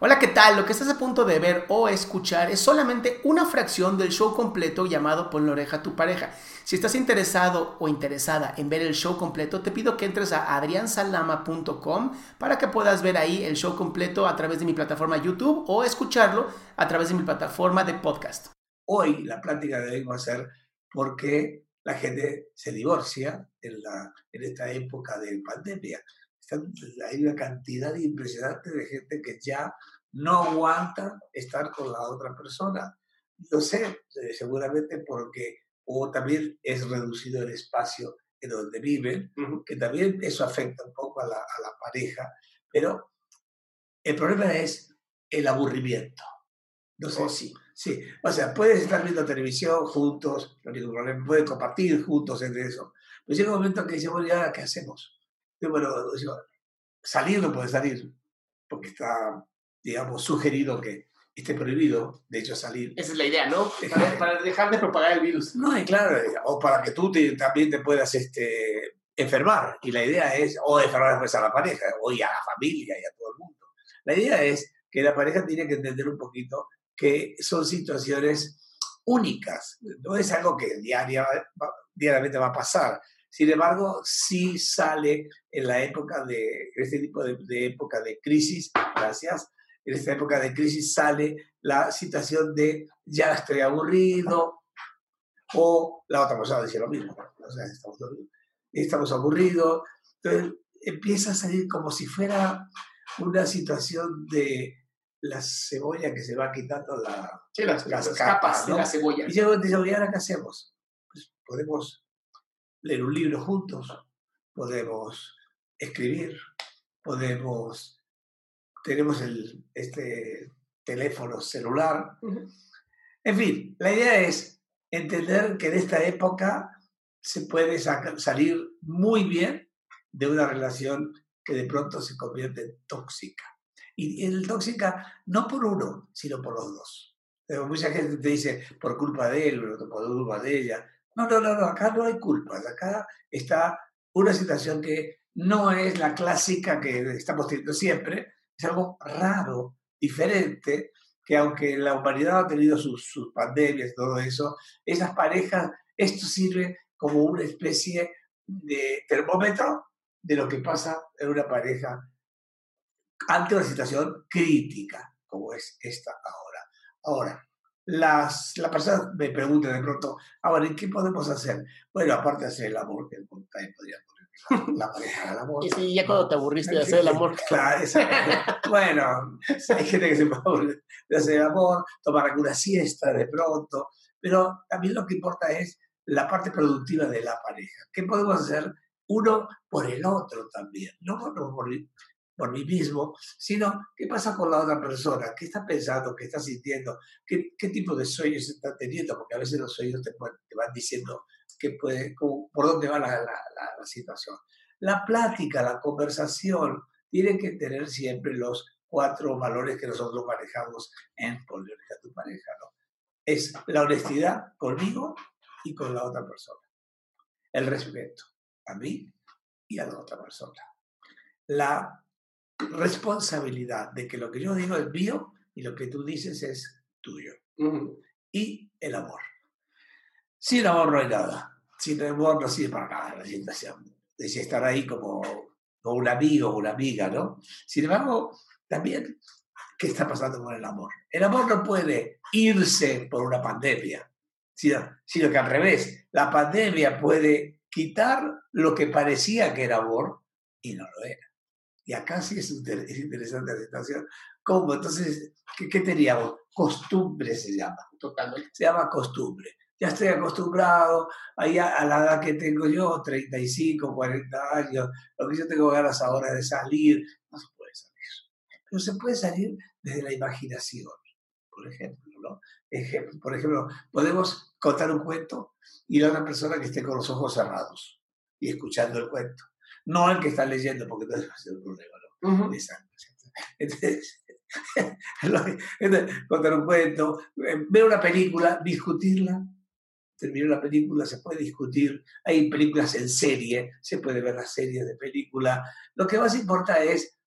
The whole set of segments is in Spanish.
Hola, ¿qué tal? Lo que estás a punto de ver o escuchar es solamente una fracción del show completo llamado Pon la oreja a tu pareja. Si estás interesado o interesada en ver el show completo, te pido que entres a adriansalama.com para que puedas ver ahí el show completo a través de mi plataforma YouTube o escucharlo a través de mi plataforma de podcast. Hoy la plática de hoy va a ser por qué la gente se divorcia en, esta época de pandemia hay una cantidad impresionante de gente que ya no aguanta estar con la otra persona. Lo sé, eh, seguramente porque o también es reducido el espacio en donde viven, que también eso afecta un poco a la, a la, pareja, pero el problema es el aburrimiento. No sé si, sí, o sea, puedes estar viendo televisión juntos, no hay ningún problema, pueden compartir juntos entre eso, pero llega un momento que dice, bueno, ¿y ahora qué hacemos? Bueno, salir no puede salir, porque está, digamos, sugerido que esté prohibido, de hecho, salir. Esa es la idea, ¿no? Para, dejar de propagar el virus. No, y claro, o para que tú también te puedas este, enfermar. Y la idea es, o enfermar después a la pareja, o a la familia y a todo el mundo. La idea es que la pareja tiene que entender un poquito que son situaciones únicas, no es algo que diaria, diariamente va a pasar. Sin embargo, sí sale en la época de, este tipo de, época de crisis, gracias, en esta época de crisis sale la situación de ya estoy aburrido, o la otra persona dice lo mismo, o sea, estamos, estamos aburridos, entonces empieza a salir como si fuera una situación de la cebolla que se va quitando la, las, capas, de la cebolla. Y yo digo, ¿y ahora qué hacemos? Pues podemos leer un libro juntos, podemos escribir, podemos, tenemos el, este teléfono celular. En fin, la idea es entender que en esta época se puede salir muy bien de una relación que de pronto se convierte en tóxica. Y el tóxica no por uno, sino por los dos. Mucha gente te dice por culpa de él, por culpa de ella. No, no, no, acá no hay culpas, acá está una situación que no es la clásica que estamos teniendo siempre, es algo raro, diferente, que aunque la humanidad ha tenido sus, sus pandemias todo eso, esas parejas, esto sirve como una especie de termómetro de lo que pasa en una pareja ante una situación crítica, como es esta ahora. Ahora, las, la persona me pregunta de pronto, ahora, ¿y qué podemos hacer? Bueno, aparte de hacer el amor, que también podría poner la pareja del amor. Y si ya cuando te aburriste de hacer el amor. Claro, bueno, hay gente que se aburre de hacer el amor, tomar alguna siesta de pronto, pero también lo que importa es la parte productiva de la pareja. ¿Qué podemos hacer uno por el otro también? No por, por, por mí mismo, sino qué pasa con la otra persona, qué está pensando, qué está sintiendo, qué, qué tipo de sueños está teniendo, porque a veces los sueños te, te van diciendo que puede, por dónde va la, la, la, situación. La plática, la conversación, tiene que tener siempre los cuatro valores que nosotros manejamos en ponerle a tu pareja. ¿no? es la honestidad conmigo y con la otra persona. El respeto a mí y a la otra persona. La responsabilidad de que lo que yo digo es mío y lo que tú dices es tuyo. Y el amor. Sin amor no hay nada. Sin amor no sirve para nada. Es estar ahí como, como un amigo o una amiga, ¿no? Sin embargo, también, ¿qué está pasando con el amor? El amor no puede irse por una pandemia, sino, sino que al revés, la pandemia puede quitar lo que parecía que era amor y no lo era. Y acá sí es, interesante la situación. ¿Cómo? Entonces, ¿qué, ¿qué, teníamos? Costumbre se llama. Totalmente. Se llama costumbre. Ya estoy acostumbrado, ahí a, la edad que tengo yo, 35, 40 años, lo que yo tengo ganas ahora de salir, no se puede salir. Pero se puede salir desde la imaginación, por ejemplo. ¿no? Por ejemplo, podemos contar un cuento y la otra persona que esté con los ojos cerrados y escuchando el cuento. No el que está leyendo, porque no es el problema, ¿no? Entonces, contar un cuento, eh, ver una película, discutirla, terminar la película, se puede discutir, hay películas en serie, se puede ver las series de película. Lo que más importa es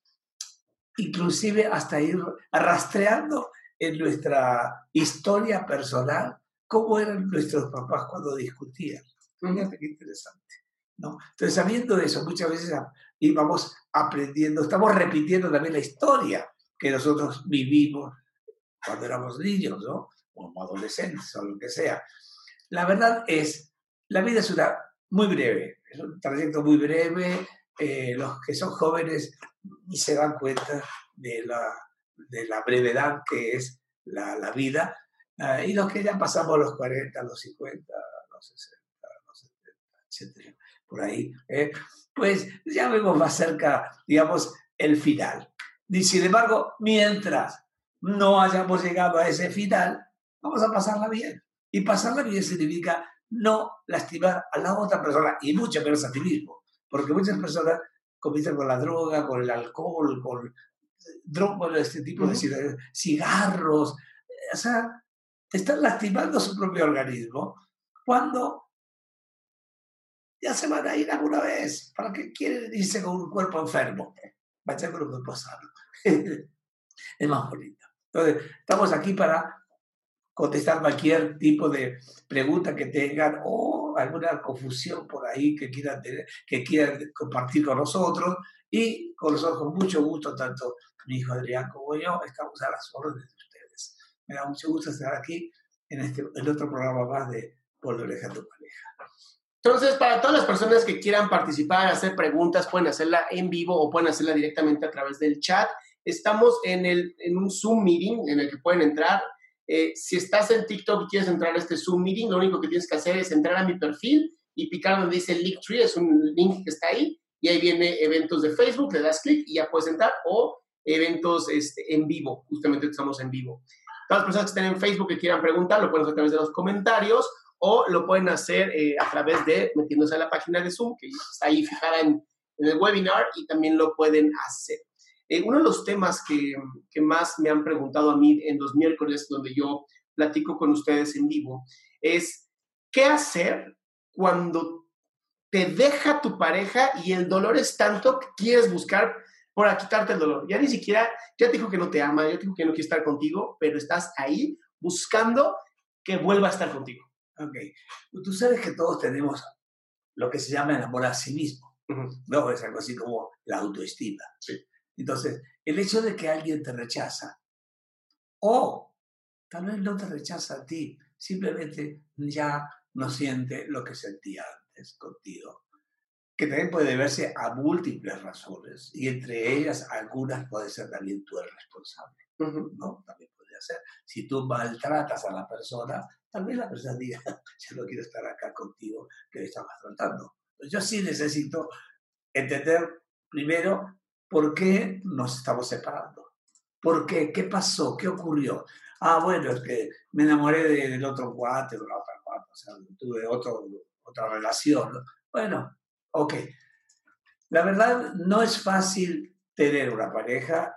inclusive hasta ir rastreando en nuestra historia personal cómo eran nuestros papás cuando discutían. Fíjate qué interesante. Entonces, sabiendo eso, muchas veces íbamos aprendiendo, estamos repitiendo también la historia que nosotros vivimos cuando éramos niños, ¿no? Como adolescentes o lo que sea. La verdad es, la vida es una muy breve, es un trayecto muy breve. Eh, los que son jóvenes ni se dan cuenta de la, brevedad que es la, vida. Uh, y los que ya pasamos los 40, los 50, los 60, los 70, etc por ahí, ¿eh? pues ya vemos más cerca, digamos, el final. Y sin embargo, mientras no hayamos llegado a ese final, vamos a pasarla bien. Y pasarla bien significa no lastimar a la otra persona y mucho menos a ti mismo. Porque muchas personas comienzan con la droga, con el alcohol, con drogas, este tipo de cigarros. O sea, están lastimando su propio organismo cuando ya se van a ir alguna vez. ¿Para qué quieren irse con un cuerpo enfermo? Vaya con un cuerpo sano. es más bonito. Entonces, estamos aquí para contestar cualquier tipo de pregunta que tengan o alguna confusión por ahí que quieran, tener, que quieran compartir con nosotros. Y con nosotros, con mucho gusto, tanto mi hijo Adrián como yo, estamos a las órdenes de ustedes. Me da mucho gusto estar aquí en este el otro programa más de Por tu pareja. Entonces, para todas las personas que quieran participar, hacer preguntas, pueden hacerla en vivo o pueden hacerla directamente a través del chat. Estamos en, el, en un Zoom meeting en el que pueden entrar. Eh, si estás en TikTok y quieres entrar a este Zoom meeting, lo único que tienes que hacer es entrar a mi perfil y picar donde dice Linktree, es un link que está ahí, y ahí viene eventos de Facebook, le das clic y ya puedes entrar, o eventos este, en vivo, justamente estamos en vivo. Todas las personas que estén en Facebook que quieran preguntar, lo pueden hacer a través de los comentarios o lo pueden hacer eh, a través de metiéndose a la página de Zoom, que está ahí fijada en, el webinar, y también lo pueden hacer. Eh, uno de los temas que, que, más me han preguntado a mí en los miércoles, donde yo platico con ustedes en vivo, es qué hacer cuando te deja tu pareja y el dolor es tanto que quieres buscar para quitarte el dolor. Ya ni siquiera, ya te dijo que no te ama, ya te dijo que no quiere estar contigo, pero estás ahí buscando que vuelva a estar contigo. Ok. Tú sabes que todos tenemos lo que se llama el amor a sí mismo. ¿no? Es algo así como la autoestima. Sí. Entonces, el hecho de que alguien te rechaza, o tal vez no te rechaza a ti, simplemente ya no siente lo que sentía antes contigo, que también puede deberse a múltiples razones, y entre ellas algunas puede ser también tú el responsable, ¿no? También ser. Si tú maltratas a la persona, tal vez la persona diga, yo no quiero estar acá contigo, que me estás tratando. Yo sí necesito entender primero por qué nos estamos separando. ¿Por qué? ¿Qué pasó? ¿Qué ocurrió? Ah, bueno, es que me enamoré del otro cuate, de la otra cuate, o sea, tuve otro, otra relación. Bueno, ok. La verdad, no es fácil tener una pareja.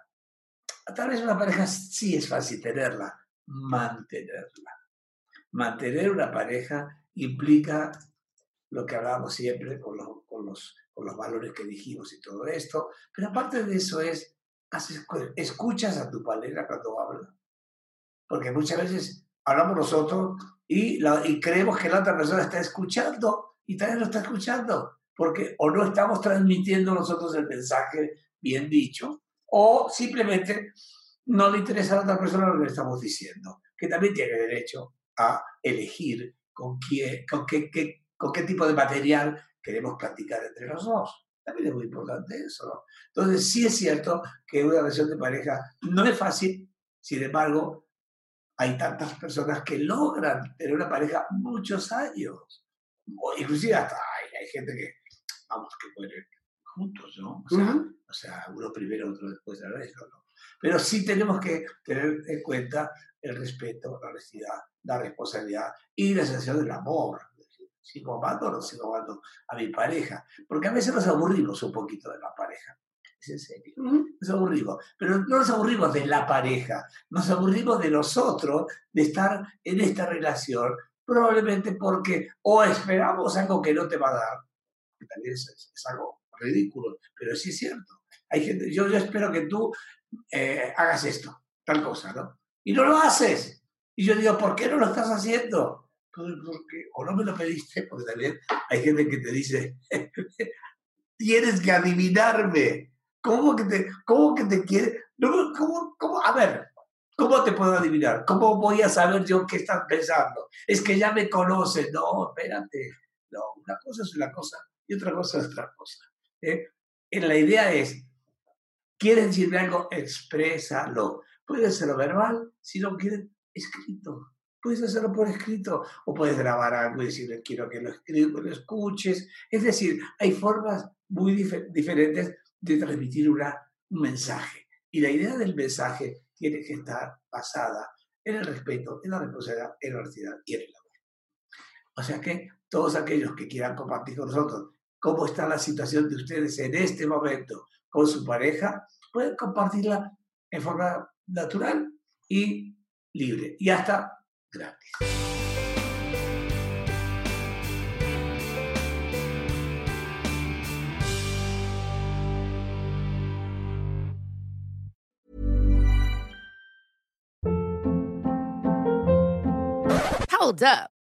Tal vez una pareja sí es fácil tenerla, mantenerla. Mantener una pareja implica lo que hablábamos siempre con los, con los, con los valores que dijimos y todo esto, pero aparte de eso es, escuchas a tu pareja cuando habla, porque muchas veces hablamos nosotros y, y creemos que la otra persona está escuchando y también lo está escuchando, porque o no estamos transmitiendo nosotros el mensaje bien dicho, o simplemente no le interesa a la otra persona lo que le estamos diciendo, que también tiene derecho a elegir con, con, qué, qué, con qué tipo de material queremos platicar entre los dos. También es muy importante eso. ¿no? Entonces, sí es cierto que una relación de pareja no es fácil, sin embargo, hay tantas personas que logran tener una pareja muchos años. inclusive hasta hay, gente que, vamos, que pueden juntos, ¿no? O sea, uno primero, otro después del resto, ¿no? Pero sí tenemos que tener en cuenta el respeto, la honestidad, la responsabilidad y la sensación del amor. ¿Sigo amando o no sigo amando a mi pareja? Porque a veces nos aburrimos un poquito de la pareja. Es en serio. Nos aburrimos. Pero no nos aburrimos de la pareja. Nos aburrimos de nosotros, de estar en esta relación, probablemente porque o esperamos algo que no te va a dar, que también es, es algo ridículo, pero sí es cierto. Hay gente, yo, yo espero que tú eh, hagas esto, tal cosa, ¿no? Y no lo haces. Y yo digo, ¿por qué no lo estás haciendo? Pues porque, o no me lo pediste, porque también hay gente que te dice, tienes que adivinarme. ¿Cómo que te, cómo que te quiere? ¿cómo, cómo? A ver, ¿cómo te puedo adivinar? ¿Cómo voy a saber yo qué estás pensando? Es que ya me conoces. No, espérate. No, una cosa es una cosa y otra cosa es otra cosa. ¿Eh? La idea es, ¿quieren decirme algo? Exprésalo. Puede hacerlo verbal, si no quieren, escrito. Puedes hacerlo por escrito o puedes grabar algo y decirle quiero que lo, lo escuches. Es decir, hay formas muy diferentes de transmitir una, un mensaje. Y la idea del mensaje tiene que estar basada en el respeto, en la responsabilidad, en la honestidad y en el amor. O sea que todos aquellos que quieran compartir con nosotros cómo está la situación de ustedes en este momento con su pareja, pueden compartirla en forma natural y libre y hasta gratis. Hold up.